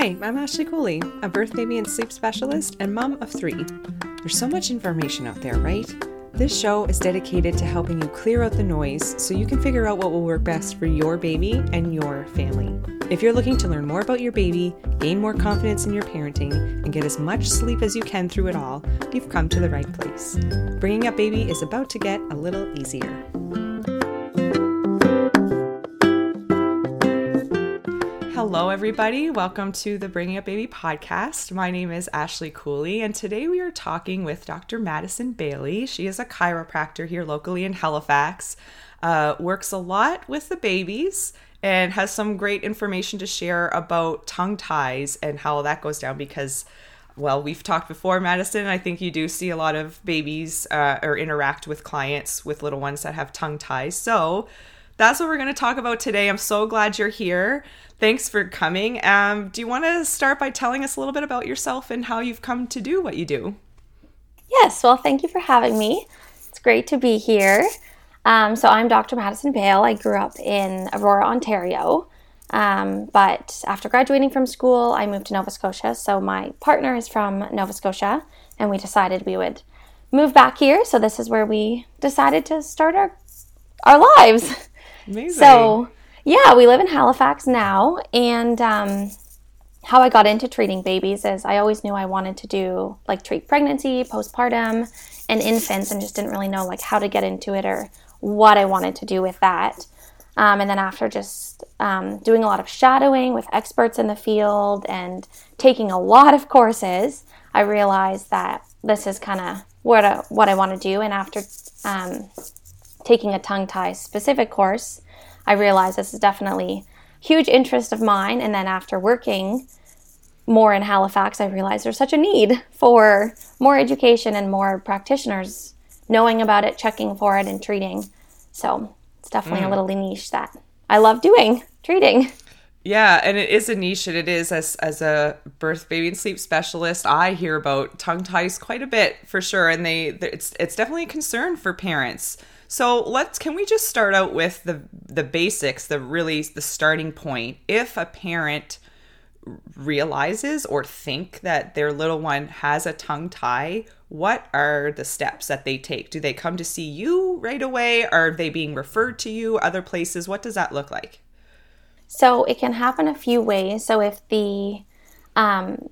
Hi, I'm Ashley Cooley, a birth, baby, and sleep specialist and mom of three. There's so much information out there, right? This show is dedicated to helping you clear out the noise so you can figure out what will work best for your baby and your family. If you're looking to learn more about your baby, gain more confidence in your parenting, and get as much sleep as you can through it all, you've come to the right place. Bringing up baby is about to get a little easier. Hello, everybody. Welcome to the Bringing Up Baby podcast. My name is Ashley Cooley, and today we are talking with Dr. Madison Bailey. She is a chiropractor here locally in Halifax, uh, works a lot with the babies, and has some great information to share about tongue ties and how that goes down because. Well, we've talked before, Madison. I think you do see a lot of babies uh, or interact with clients with little ones that have tongue ties. So, that's what we're going to talk about today. I'm so glad you're here. Thanks for coming. Um, do you want to start by telling us a little bit about yourself and how you've come to do what you do? Yes, well, thank you for having me. It's great to be here. Um, so, I'm Dr. Madison Bale. I grew up in Aurora, Ontario. Um, but after graduating from school, I moved to Nova Scotia. So, my partner is from Nova Scotia, and we decided we would move back here. So, this is where we decided to start our, our lives. Amazing. So, yeah, we live in Halifax now. And um, how I got into treating babies is I always knew I wanted to do like treat pregnancy, postpartum, and infants, and just didn't really know like how to get into it or what I wanted to do with that. Um, and then after just um, doing a lot of shadowing with experts in the field and taking a lot of courses, I realized that this is kind of what I, what I want to do. And after um, taking a tongue tie specific course, I realized this is definitely huge interest of mine. And then after working more in Halifax, I realized there's such a need for more education and more practitioners knowing about it, checking for it, and treating. So it's definitely mm. a little niche that I love doing, treating. Yeah, and it is a niche, and it is as as a birth, baby, and sleep specialist. I hear about tongue ties quite a bit for sure, and they it's it's definitely a concern for parents. So let's can we just start out with the the basics, the really the starting point. If a parent realizes or think that their little one has a tongue tie, what are the steps that they take? Do they come to see you right away? Are they being referred to you other places? What does that look like? So it can happen a few ways. So if the um,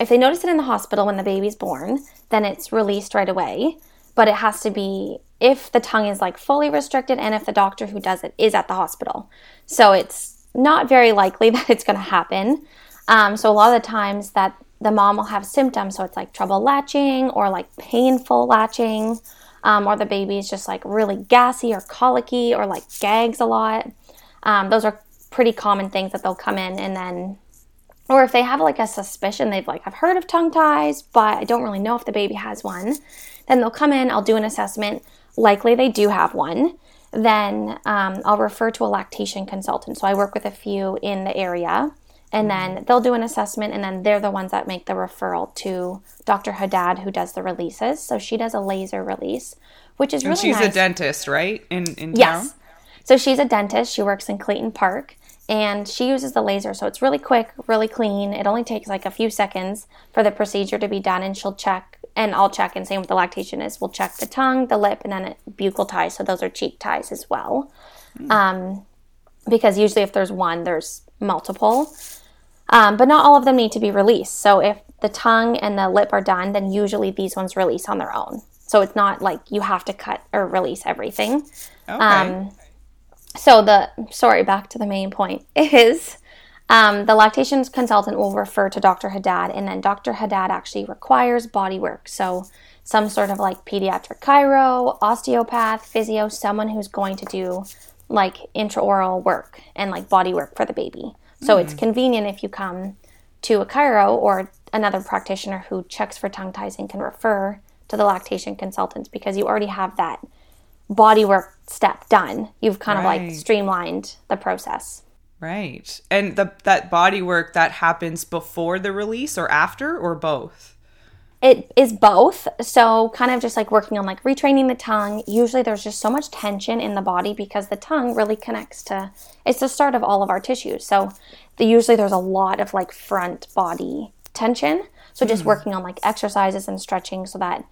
if they notice it in the hospital when the baby's born, then it's released right away. But it has to be if the tongue is like fully restricted and if the doctor who does it is at the hospital. So it's not very likely that it's going to happen. Um, so a lot of the times that the mom will have symptoms, so it's like trouble latching or like painful latching, um, or the baby is just like really gassy or colicky or like gags a lot. Um, those are pretty common things that they'll come in and then or if they have like a suspicion they've like i've heard of tongue ties but i don't really know if the baby has one then they'll come in i'll do an assessment likely they do have one, then um, I'll refer to a lactation consultant. So I work with a few in the area, and then mm-hmm. they'll do an assessment, and then they're the ones that make the referral to Dr. Haddad, who does the releases. So she does a laser release, which is really and she's nice. a dentist, right? In in yes. Town? So she's a dentist. She works in Clayton Park, and she uses the laser. So it's really quick, really clean. It only takes like a few seconds for the procedure to be done, and she'll check and I'll check and same with the lactation is we'll check the tongue, the lip, and then buccal ties. So those are cheek ties as well. Mm. Um, because usually if there's one, there's multiple. Um, but not all of them need to be released. So if the tongue and the lip are done, then usually these ones release on their own. So it's not like you have to cut or release everything. Okay. Um, so the sorry, back to the main point is um, the lactation consultant will refer to Dr. Haddad, and then Dr. Haddad actually requires body work. So, some sort of like pediatric chiro, osteopath, physio, someone who's going to do like intraoral work and like body work for the baby. So, mm-hmm. it's convenient if you come to a chiro or another practitioner who checks for tongue ties and can refer to the lactation consultants because you already have that body work step done. You've kind right. of like streamlined the process. Right. And the that body work that happens before the release or after or both? It is both. So, kind of just like working on like retraining the tongue. Usually, there's just so much tension in the body because the tongue really connects to it's the start of all of our tissues. So, the, usually there's a lot of like front body tension. So, just hmm. working on like exercises and stretching so that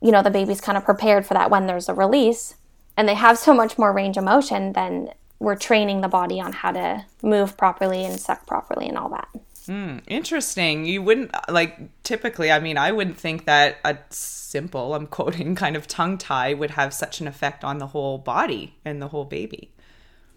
you know the baby's kind of prepared for that when there's a release and they have so much more range of motion then we're training the body on how to move properly and suck properly and all that hmm, Interesting. You wouldn't uh, like typically, I mean, I wouldn't think that a simple, I'm quoting, kind of tongue tie would have such an effect on the whole body and the whole baby.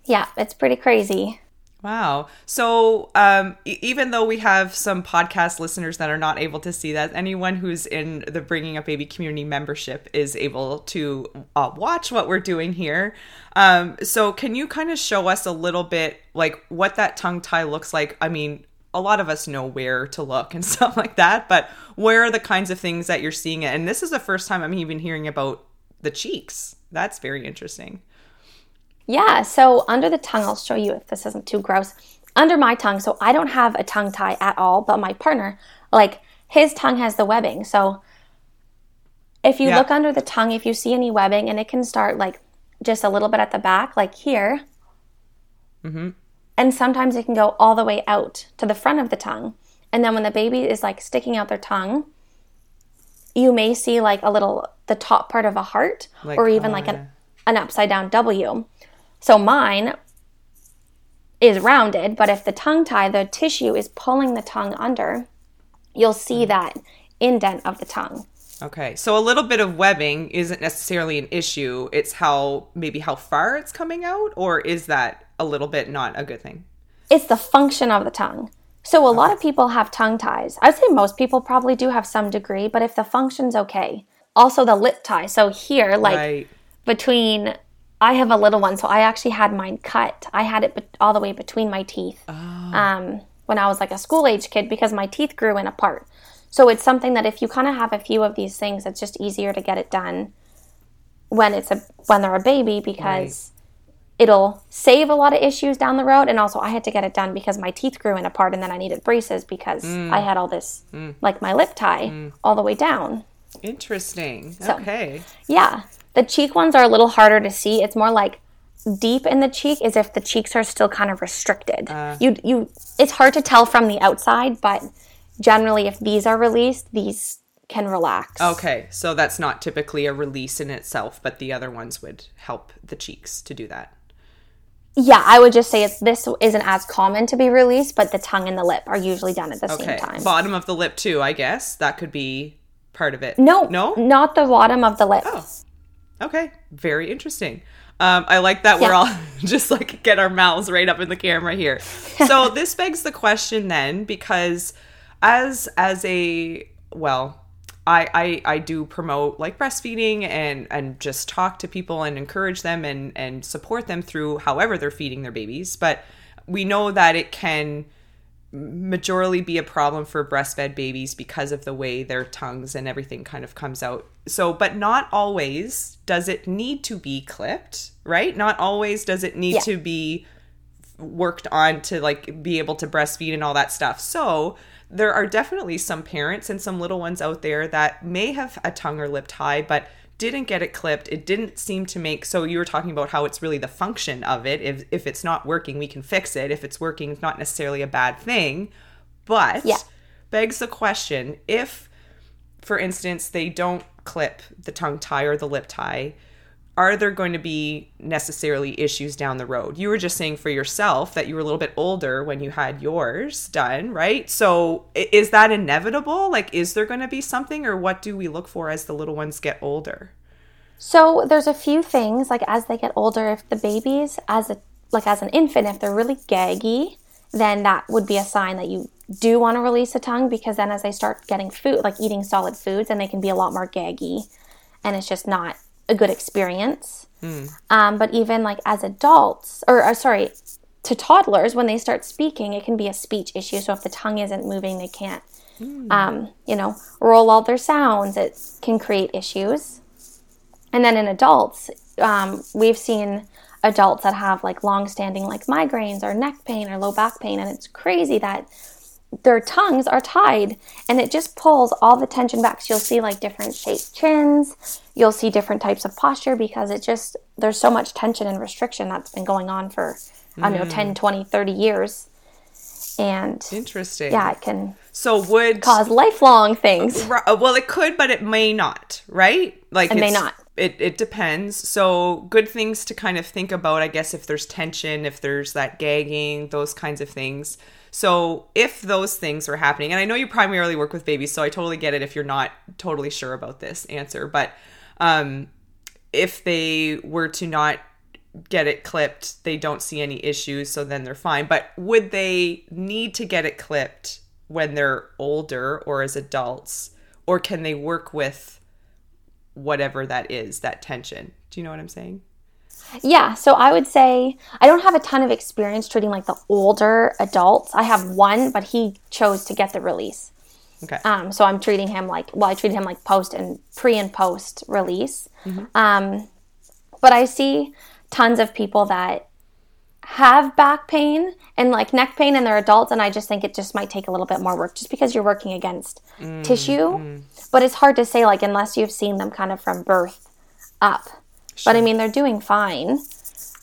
yeah it's pretty crazy Wow. So, um, e- even though we have some podcast listeners that are not able to see that, anyone who's in the Bringing Up Baby community membership is able to uh, watch what we're doing here. Um, so, can you kind of show us a little bit like what that tongue tie looks like? I mean, a lot of us know where to look and stuff like that, but where are the kinds of things that you're seeing it? And this is the first time I'm even hearing about the cheeks. That's very interesting. Yeah, so under the tongue, I'll show you if this isn't too gross. Under my tongue, so I don't have a tongue tie at all, but my partner, like his tongue has the webbing. So if you Yeah. look under the tongue, if you see any webbing, and it can start like just a little bit at the back, like here. Mm-hmm. And sometimes it can go all the way out to the front of the tongue. And then when the baby is like sticking out their tongue, you may see like a little, the top part of a heart Like, or even oh, like yeah. an, an upside down W. So mine is rounded, but if the tongue tie, the tissue is pulling the tongue under, you'll see mm. that indent of the tongue. Okay, so a little bit of webbing isn't necessarily an issue. It's how maybe how far it's coming out, or is that a little bit not a good thing? It's the function of the tongue. So a lot of people have tongue ties. I'd say most people probably do have some degree, but if the function's okay. Also the lip tie. So here, like right. between I have a little one, so I actually had mine cut. I had it be- all the way between my teeth oh. um, when I was like a school age kid because my teeth grew in apart. So it's something that if you kind of have a few of these things, it's just easier to get it done when it's a when they're a baby because it'll save a lot of issues down the road. And also, I had to get it done because my teeth grew in apart, and then I needed braces because mm. I had all this mm. like my lip tie mm. all the way down. Interesting. So- okay. Yeah. The cheek ones are a little harder to see. It's more like deep in the cheek is if the cheeks are still kind of restricted. Uh. you you it's hard to tell from the outside, but generally if these are released, these can relax. Okay, so that's not typically a release in itself, but the other ones would help the cheeks to do that. Yeah, I would just say it's this isn't as common to be released, but the tongue and the lip are usually done at the Okay, same time. bottom of the lip too. I guess that could be part of it. no, no. not the bottom of the lip. Oh, okay. Very interesting. Um, I like that we're all just like get our mouths right up in the camera here. So this begs the question then, because as as a well, I, I I do promote like breastfeeding and and just talk to people and encourage them and and support them through however they're feeding their babies. But we know that it can majorly be a problem for breastfed babies because of the way their tongues and everything kind of comes out. So, but not always does it need to be clipped, right? Not always does it need Yeah. to be worked on to like be able to breastfeed and all that stuff. So, there are definitely some parents and some little ones out there that may have a tongue or lip tie, but didn't get it clipped. It didn't seem to make so you were talking about how it's really the function of it. If if it's not working, we can fix it. If it's working, it's not necessarily a bad thing. But Yeah. begs the question, if for instance they don't clip the tongue tie or the lip tie, are there going to be necessarily issues down the road? You were just saying for yourself that you were a little bit older when you had yours done, right? So is that inevitable? Like, is there going to be something, or what do we look for as the little ones get older? So there's a few things like as they get older, if the babies as a like as an infant, if they're really gaggy, then that would be a sign that you do want to release a tongue because then as they start getting food, like eating solid foods, then they can be a lot more gaggy, and it's just not a good experience. Um, but even like as adults, or, or sorry, to toddlers, when they start speaking, it can be a speech issue. So if the tongue isn't moving, they can't, um, you know, roll all their sounds. It can create issues. And then in adults, um, we've seen adults that have like long-standing like migraines or neck pain or low back pain, and it's crazy that their tongues are tied and it just pulls all the tension back. So you'll see like different shaped chins, you'll see different types of posture because it just, there's so much tension and restriction that's been going on for, I don't know, 10, mm. 20, 30 years. And Interesting. yeah, it can So would cause lifelong things. Well, it could, but it may not, right? Like It may not. It it depends. So good things to kind of think about, I guess, if there's tension, if there's that gagging, those kinds of things. So if those things are happening, and I know you primarily work with babies, so I totally get it if you're not totally sure about this answer, but um, if they were to not get it clipped, they don't see any issues, so then they're fine. But would they need to get it clipped when they're older or as adults, or can they work with whatever that is, that tension? Do you know what I'm saying? Yeah, so I would say I don't have a ton of experience treating like the older adults. I have one, but he chose to get the release. Okay. Um, so I'm treating him like well, I treated him like post and pre and post release. Um, but I see tons of people that have back pain and like neck pain and they're adults and I just think it just might take a little bit more work just because you're working against tissue. But it's hard to say like unless you've seen them kind of from birth up. But I mean they're doing fine.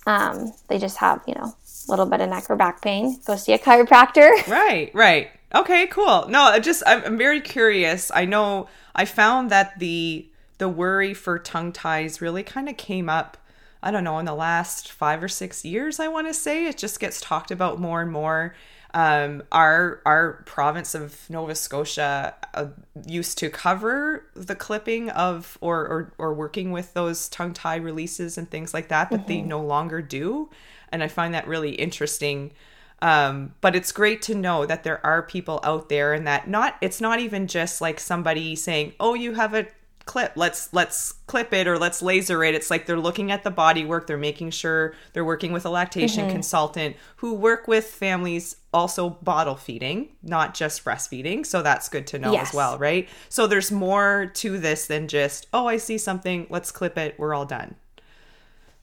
Um, they just have, you know, a little bit of neck or back pain. Go see a chiropractor. Right, right. Okay, cool. No, I just I'm, I'm very curious. I know I found that the the worry for tongue ties really kind of came up. I don't know in the last five or six years. I want to say it just gets talked about more and more. Um, our our province of Nova Scotia uh, used to cover the clipping of or, or or working with those tongue tie releases and things like that, but they no longer do, and I find that really interesting. Um, but it's great to know that there are people out there and that not it's not even just like somebody saying, "Oh, you have a clip. Let's let's clip it or let's laser it." It's like they're looking at the body work, they're making sure they're working with a lactation consultant who work with families also bottle feeding, not just breastfeeding. So that's good to know Yes. as well, right? So there's more to this than just, "Oh, I see something, let's clip it, we're all done."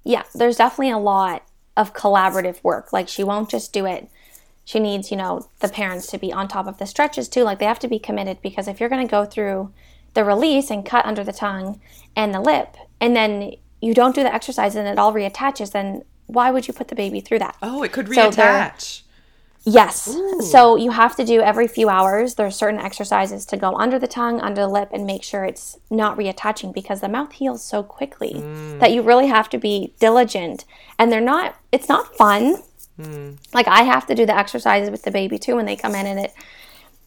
yeah, there's definitely a lot of collaborative work. Like she won't just do it. She needs, you know, the parents to be on top of the stretches too. Like they have to be committed because if you're going to go through the release and cut under the tongue and the lip and then you don't do the exercise and it all reattaches, then why would you put the baby through that? Oh, it could So Yes. So you have to do every few hours. There's certain exercises to go under the tongue, under the lip, and make sure it's not reattaching because the mouth heals so quickly mm. that you really have to be diligent. And they're not. It's not fun. Mm. Like I have to do the exercises with the baby too when they come in, and it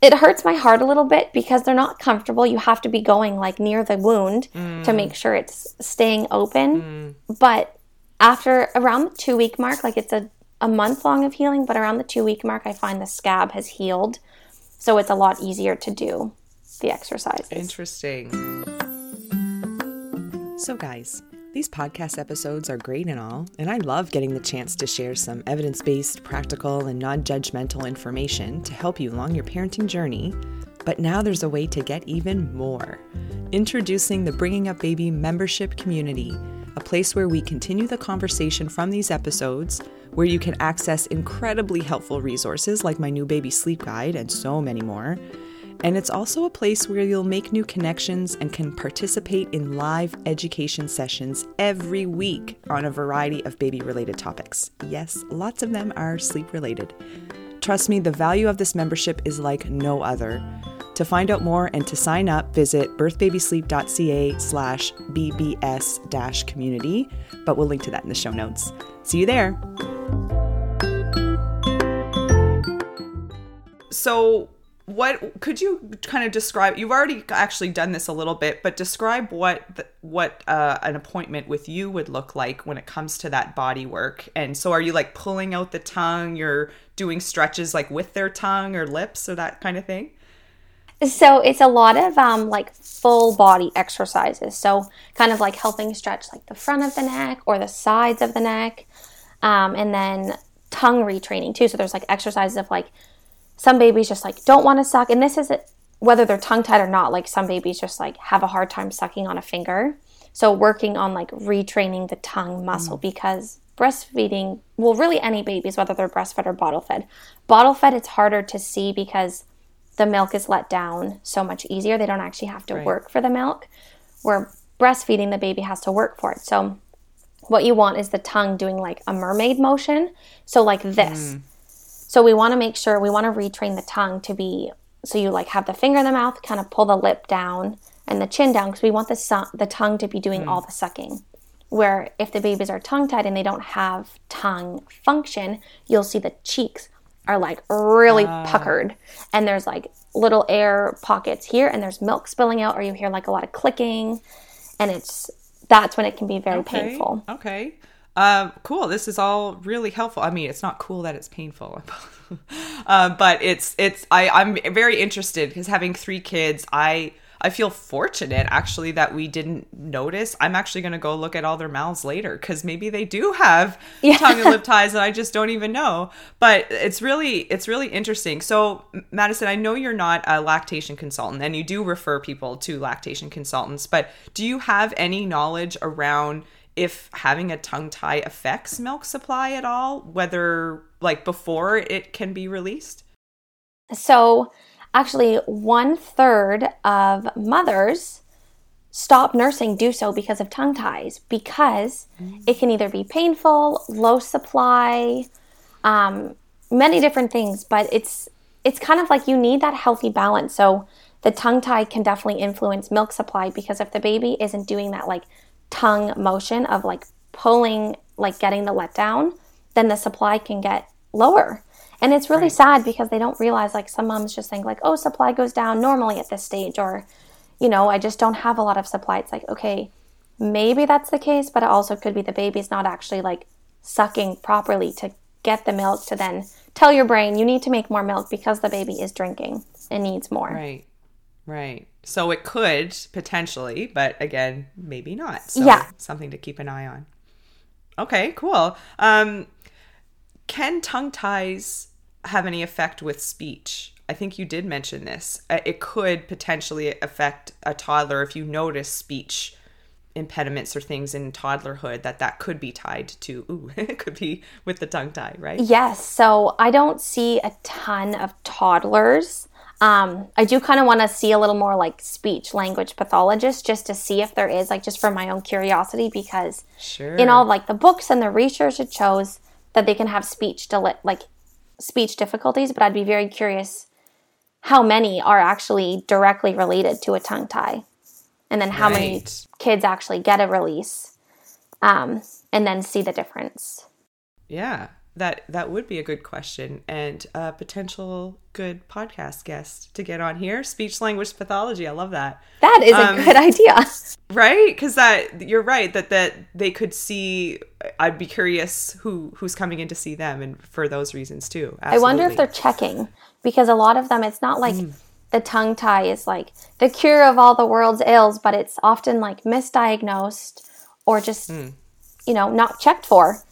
it hurts my heart a little bit because they're not comfortable. You have to be going like near the wound to mm. make sure it's staying open. But after around the two week mark, like it's a, a month long of healing, but around the two week mark, I find the scab has healed. So it's a lot easier to do the exercises. Interesting. So, guys, these podcast episodes are great and all, and I love getting the chance to share some evidence based, practical, and non judgmental information to help you along your parenting journey. But now there's a way to get even more. Introducing the Bringing Up Baby membership community, a place where we continue the conversation from these episodes, where you can access incredibly helpful resources like my new baby sleep guide and so many more. And it's also a place where you'll make new connections and can participate in live education sessions every week on a variety of baby related topics. Yes, lots of them are sleep related. Trust me, the value of this membership is like no other. To find out more and to sign up, visit birthbabysleep.ca slash bbs community, but we'll link to that in the show notes. See you there. So, what could you kind of describe? You've already actually done this a little bit, but describe what the, what uh, an appointment with you would look like when it comes to that body work. And so, are you like pulling out the tongue? You're doing stretches like with their tongue or lips or that kind of thing. So it's a lot of um, like full body exercises. So kind of like helping stretch like the front of the neck or the sides of the neck, um, and then tongue retraining too. So there's like exercises of like some babies just like don't want to suck, and this is whether they're tongue tied or not. Like some babies just like have a hard time sucking on a finger. So working on like retraining the tongue muscle because breastfeeding, well, really any babies, whether they're breastfed or bottle fed. Bottle fed, it's harder to see because the milk is let down so much easier. They don't actually have to Right. work for the milk. Where breastfeeding, the baby has to work for it. So, what you want is the tongue doing like a mermaid motion. So, like this. Mm. So, we want to make sure we want to retrain the tongue to be so you like have the finger in the mouth, kind of pull the lip down and the chin down because we want the, su- the tongue to be doing mm. all the sucking. Where if the babies are tongue tied and they don't have tongue function, you'll see the cheeks are like really puckered and there's like little air pockets here and there's milk spilling out or you hear like a lot of clicking and it's that's when it can be very Okay, painful. Okay. Um, cool. This is all really helpful. I mean, it's not cool that it's painful, uh, but it's it's. I I'm very interested because having three kids, I I feel fortunate actually that we didn't notice. I'm actually going to go look at all their mouths later because maybe they do have tongue and lip ties and I just don't even know. But it's really it's really interesting. So Madison, I know you're not a lactation consultant and you do refer people to lactation consultants, but do you have any knowledge around if having a tongue tie affects milk supply at all, whether like before it can be released? So, actually, one third of mothers stop nursing do so because of tongue ties because it can either be painful, low supply, um, many different things. But it's it's kind of like you need that healthy balance. So the tongue tie can definitely influence milk supply because if the baby isn't doing that like tongue motion of like pulling, like getting the letdown, then the supply can get lower. And it's really sad because they don't realize like some moms just think like, oh, supply goes down normally at this stage, or, you know, I just don't have a lot of supply. It's like, okay, maybe that's the case, but it also could be the baby's not actually like sucking properly to get the milk to then tell your brain you need to make more milk because the baby is drinking and needs more. Right. Right. So it could potentially, but again, maybe not. So Yeah. something to keep an eye on. Okay, cool. Um can tongue ties have any effect with speech? I think you did mention this. Uh, It could potentially affect a toddler if you notice speech impediments or things in toddlerhood that that could be tied to ooh it could be with the tongue tie right Yes, so I don't see a ton of toddlers. Um, I do kind of want to see a little more like speech language pathologists just to see if there is, like, just for my own curiosity, because sure in all like the books and the research, it shows that they can have speech deli- like speech difficulties. But I'd be very curious how many are actually directly related to a tongue tie, and then how many kids actually get a release, um, and then see the difference. Yeah, that that would be a good question and a potential good podcast guest to get on here. Speech language pathology. I love that. That is Um, a good idea. Right? Because that you're right that that they could see. I'd be curious who who's coming in to see them, and for those reasons too. I wonder if they're checking because a lot of them, it's not like Mm. the tongue tie is like the cure of all the world's ills, but it's often like misdiagnosed or just, Mm. you know, not checked for.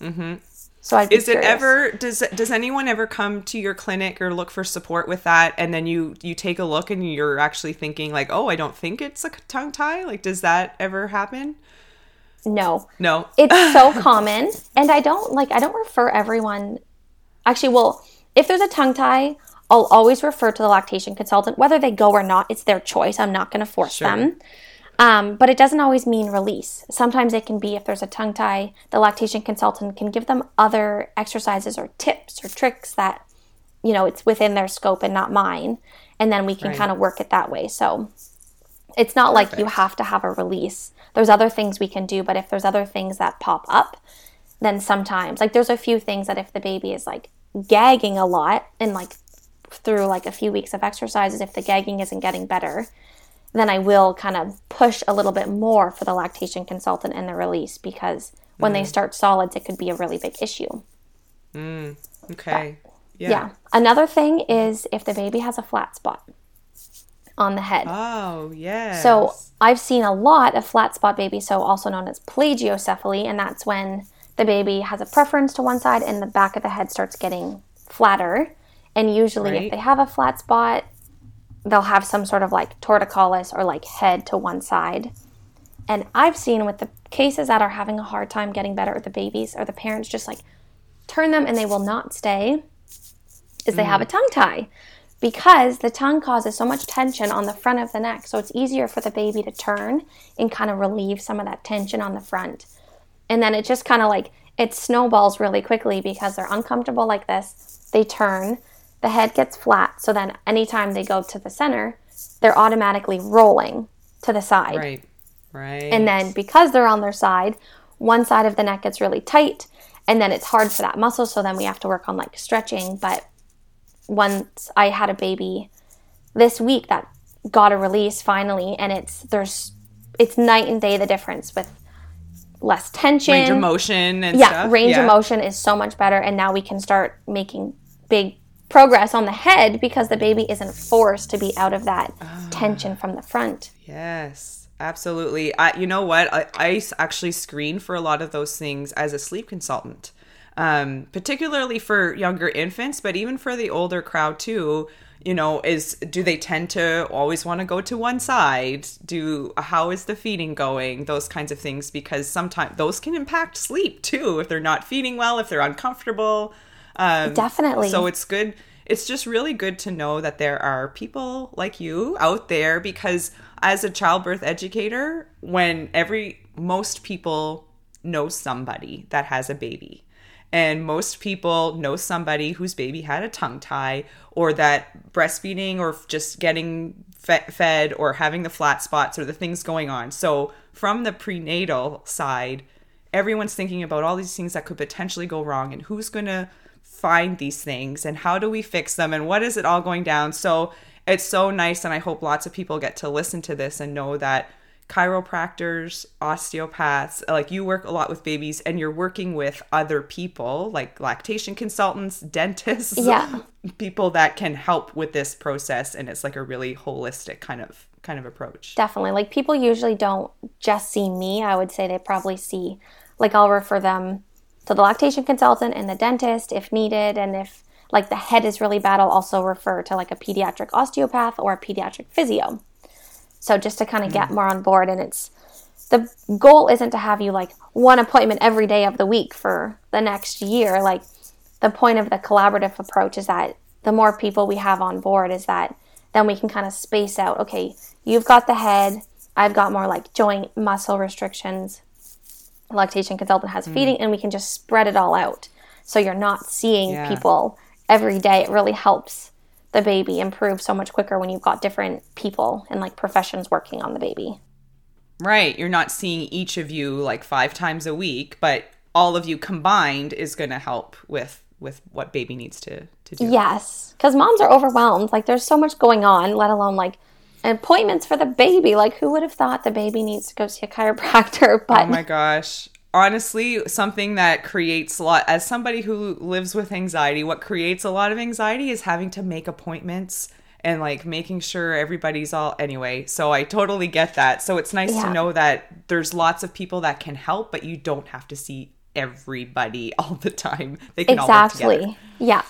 Mm-hmm. So I'd Is it ever does does anyone ever come to your clinic or look for support with that, and then you you take a look and you're actually thinking like, oh, I don't think it's a tongue tie. Like, does that ever happen? No. No. It's so common. And I don't like, I don't refer everyone. Actually, well, if there's a tongue tie, I'll always refer to the lactation consultant, whether they go or not. It's their choice. I'm not going to force Sure. them. Um, but it doesn't always mean release. Sometimes it can be if there's a tongue tie, the lactation consultant can give them other exercises or tips or tricks that, you know, it's within their scope and not mine. And then we can Right. kind of work it that way. So it's not like you have to have a release. There's other things we can do, but if there's other things that pop up, then sometimes, like, there's a few things that if the baby is like gagging a lot and like through like a few weeks of exercises, if the gagging isn't getting better, then I will kind of push a little bit more for the lactation consultant and the release because when they mm. start solids, it could be a really big issue. Mm, okay. Yeah. yeah. Another thing is if the baby has a flat spot on the head. Oh, yes. So I've seen a lot of flat spot babies, so also known as plagiocephaly, and that's when the baby has a preference to one side and the back of the head starts getting flatter. And usually, Right. if they have a flat spot, they'll have some sort of like torticollis or like head to one side. And I've seen with the cases that are having a hard time getting better with the babies, or the parents just like turn them and they will not stay, is they have a mm-hmm. tongue tie because the tongue causes so much tension on the front of the neck. So it's easier for the baby to turn and kind of relieve some of that tension on the front. And then it just kind of like it snowballs really quickly because they're uncomfortable like this. They turn, the head gets flat. So then anytime they go to the center, they're automatically rolling to the side. Right. Right. And then because they're on their side, one side of the neck gets really tight and then it's hard for that muscle. So then we have to work on like stretching. But once I had a baby this week that got a release finally, and it's there's it's night and day the difference with less tension, range of motion, and yeah, stuff. range yeah. of motion is so much better, and now we can start making big progress on the head because the baby isn't forced to be out of that Ah. tension from the front. Yes, absolutely. I, you know what? I actually screen for a lot of those things as a sleep consultant, um, particularly for younger infants, but even for the older crowd too. You know, is do they tend to always want to go to one side? Do how is the feeding going? Those kinds of things because sometimes those can impact sleep too if they're not feeding well, if they're uncomfortable. Um, Definitely. so it's good. It's just really good to know that there are people like you out there because as a childbirth educator, when every most people know somebody that has a baby. And most people know somebody whose baby had a tongue tie or that breastfeeding or just getting fe- fed or having the flat spots or the things going on. So, from the prenatal side, everyone's thinking about all these things that could potentially go wrong and who's going to find these things and how do we fix them and what is it all going down so it's so nice and i hope lots of people get to listen to this and know that chiropractors osteopaths like you work a lot with babies and you're working with other people like lactation consultants dentists Yeah. people that can help with this process and it's like a really holistic kind of kind of approach Definitely. Like people usually don't just see me. I would say they probably see, like, I'll refer them to the lactation consultant and the dentist if needed. And if, like, the head is really bad, I'll also refer to, like, a pediatric osteopath or a pediatric physio. So just to kind of get mm. more on board. And it's, the goal isn't to have you, like, one appointment every day of the week for the next year. Like, the point of the collaborative approach is that the more people we have on board is that then we can kind of space out okay you've got the head i've got more like joint muscle restrictions lactation consultant has hmm. feeding and we can just spread it all out so you're not seeing Yeah. people every day it really helps the baby improve so much quicker when you've got different people and like professions working on the baby Right. You're not seeing each of you like five times a week, but all of you combined is going to help with with what baby needs to to do. Yes, because moms are overwhelmed. Like, there's so much going on, let alone like appointments for the baby. Like, who would have thought the baby needs to go see a chiropractor? But Oh my gosh. Honestly, something that creates a lot as somebody who lives with anxiety, what creates a lot of anxiety is having to make appointments and like making sure everybody's all anyway. So I totally get that. So it's nice Yeah. to know that there's lots of people that can help, but you don't have to see everybody all the time. They can all work together. exactly, yeah.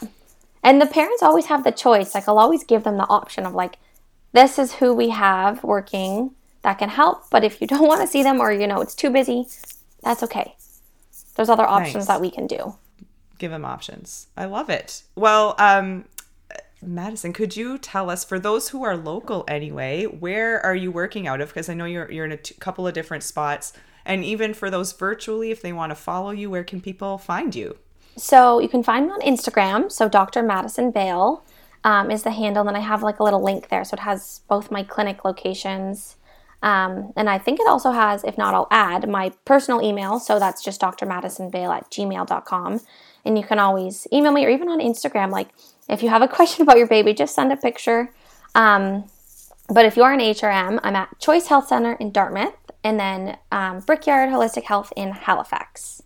And the parents always have the choice. Like, I'll always give them the option of like, this is who we have working that can help. But if you don't want to see them or you know it's too busy, that's okay. There's other options Nice. that we can do. give them options. I love it. Well, um, Madison, could you tell us, for those who are local anyway, where are you working out of? Because I know you're you're in a t- couple of different spots, and even for those virtually, if they want to follow you, where can people find you? So you can find me on Instagram. So Dr. Madison Bale um, is the handle. And then I have like a little link there. So it has both my clinic locations. Um, and I think it also has, if not, I'll add my personal email. So that's just drmadisonbale at gmail.com. And you can always email me or even on Instagram. Like if you have a question about your baby, just send a picture. Um, but if you're an HRM, I'm at Choice Health Center in Dartmouth and then um, Brickyard Holistic Health in Halifax.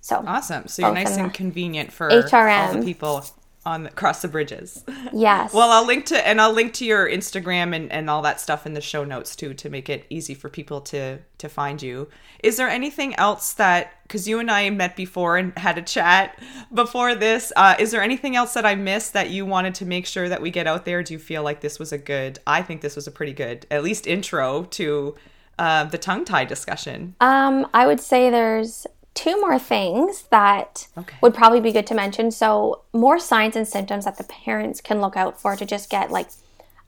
So Awesome. So you're nice and convenient for all HRM. the people on the, across the bridges. yes. Well, I'll link to and I'll link to your Instagram and, and all that stuff in the show notes too to make it easy for people to to find you. Is there anything else that because you and I met before and had a chat before this? Uh, is there anything else that I missed that you wanted to make sure that we get out there? Do you feel like this was a good? I think this was a pretty good, at least intro to uh, the tongue tie discussion? Um, I would say there's two more things that Okay. would probably be good to mention. So, more signs and symptoms that the parents can look out for to just get like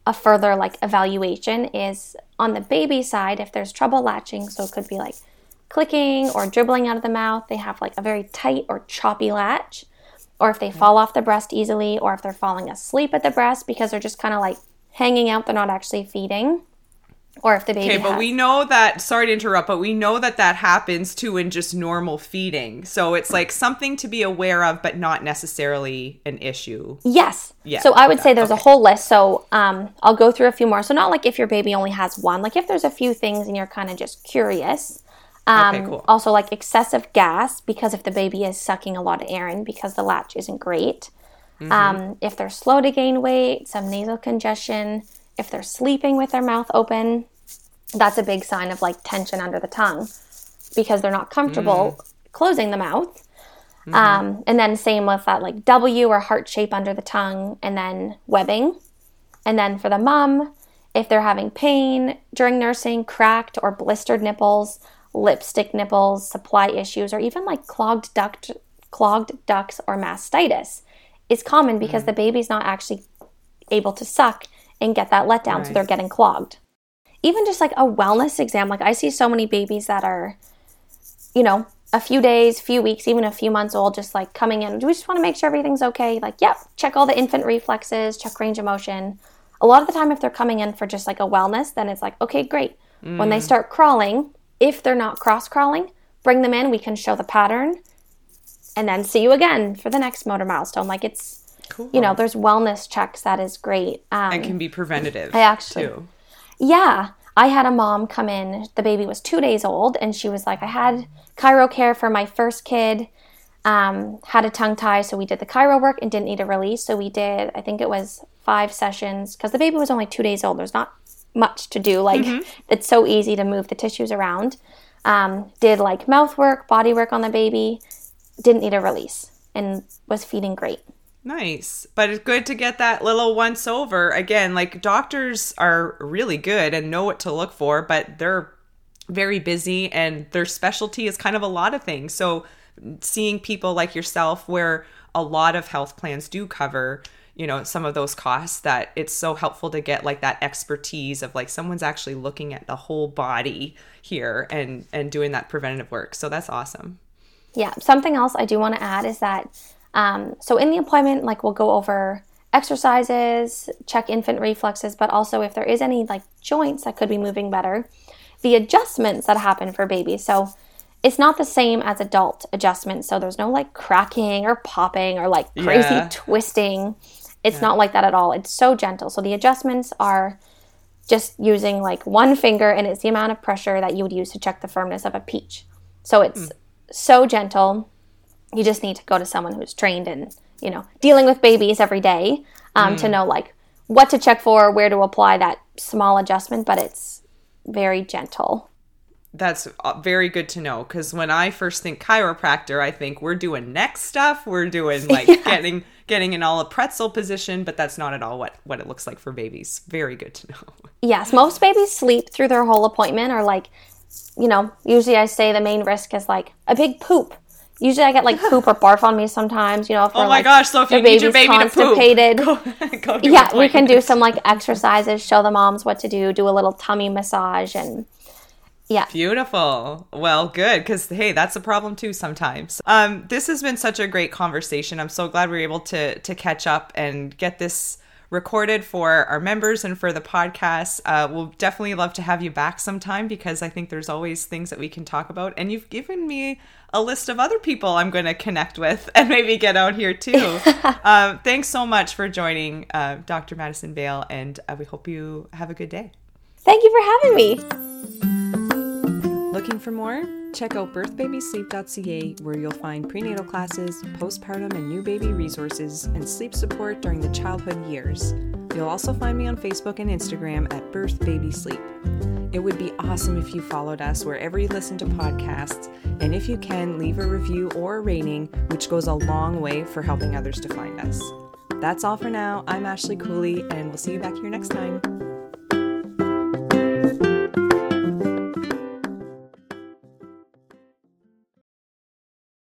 a further like evaluation is on the baby side if there's trouble latching, so it could be like clicking or dribbling out of the mouth, they have like a very tight or choppy latch, or if they fall off the breast easily, or if they're falling asleep at the breast because they're just kind of like hanging out, they're not actually feeding. Or if the baby Okay, but has- we know that, sorry to interrupt, but we know that that happens too in just normal feeding. So it's like something to be aware of, but not necessarily an issue. Yes. Yeah, So I would say that- there's a whole list. So um, I'll go through a few more. So not like if your baby only has one. Like if there's a few things and you're kind of just curious. Um, Okay, cool. Also like excessive gas because if the baby is sucking a lot of air in because the latch isn't great. Mm-hmm. Um, if they're slow to gain weight, some nasal congestion. If they're sleeping with their mouth open, that's a big sign of like tension under the tongue because they're not comfortable mm. closing the mouth. Mm-hmm. Um, and then same with that like W or heart shape under the tongue, and then webbing. And then for the mom, if they're having pain during nursing, cracked or blistered nipples, lipstick nipples, supply issues, or even like clogged duct, clogged ducts or mastitis, is common because mm. the baby's not actually able to suck and get that letdown, so they're getting clogged. Even just like a wellness exam, like I see so many babies that are, you know, a few days, few weeks, even a few months old, just like coming in. Do we just want to make sure everything's okay? Like, yep, check all the infant reflexes, check range of motion. A lot of the time, if they're coming in for just like a wellness, then it's like, okay, great. When they mm. start crawling, if they're not cross crawling, bring them in. We can show the pattern and then see you again for the next motor milestone. Like, it's, Cool. you know, there's wellness checks that is great. Um, and can be preventative. I actually- too. yeah. I had a mom come in, the baby was two days old, and she was like, I had chiro care for my first kid, um, had a tongue tie, so we did the chiro work and didn't need a release. So we did, I think it was five sessions, because the baby was only two days old. There's not much to do. Like, it's so easy to move the tissues around. Um, did like mouth work, body work on the baby, didn't need a release, and was feeding great. Nice. But it's good to get that little once over. Again, like doctors are really good and know what to look for, but they're very busy and their specialty is kind of a lot of things. So seeing people like yourself where a lot of health plans do cover you know some of those costs that it's so helpful to get like that expertise of like someone's actually looking at the whole body here and and doing that preventative work so that's awesome Yeah, something else I do want to add is that um, so in the appointment, like we'll go over exercises, check infant reflexes, but also if there is any like joints that could be moving better, the adjustments that happen for babies. So it's not the same as adult adjustments. So there's no like cracking or popping or like crazy Yeah. twisting. It's not like that at all. It's so gentle. So the adjustments are just using like one finger and it's the amount of pressure that you would use to check the firmness of a peach. So it's so gentle. You just need to go to someone who's trained in, you know, dealing with babies every day um, to know like what to check for, where to apply that small adjustment, but it's very gentle. That's uh, very good to know because when I first think chiropractor, I think we're doing neck stuff. We're doing like getting getting in all a pretzel position, but that's not at all what what it looks like for babies. Very good to know. Yes, most babies sleep through their whole appointment or like, you know, usually I say the main risk is like a big poop. Usually I get like poop or barf on me sometimes, you know, if Oh my like, gosh! So if you need your baby to poop, constipated. go, go to yeah, we can do some like exercises, show the moms what to do, do a little tummy massage and yeah. Beautiful. Well, good because hey, that's a problem too sometimes. Um, this has been such a great conversation. I'm so glad we were able to to catch up and get this recorded for our members and for the podcast. Uh, we'll definitely love to have you back sometime because I think there's always things that we can talk about. And you've given me a list of other people I'm going to connect with and maybe get out here too. um, thanks so much for joining, uh, Dr. Madison Bale, and uh, we hope you have a good day. Thank you for having me. Looking for more? Check out birthbabysleep.ca where you'll find prenatal classes, postpartum and new baby resources, and sleep support during the childhood years. You'll also find me on Facebook and Instagram at Birth. It would be awesome if you followed us wherever you listen to podcasts, and if you can, leave a review or a rating, which goes a long way for helping others to find us. That's all for now. I'm Ashley Cooley, and we'll see you back here next time.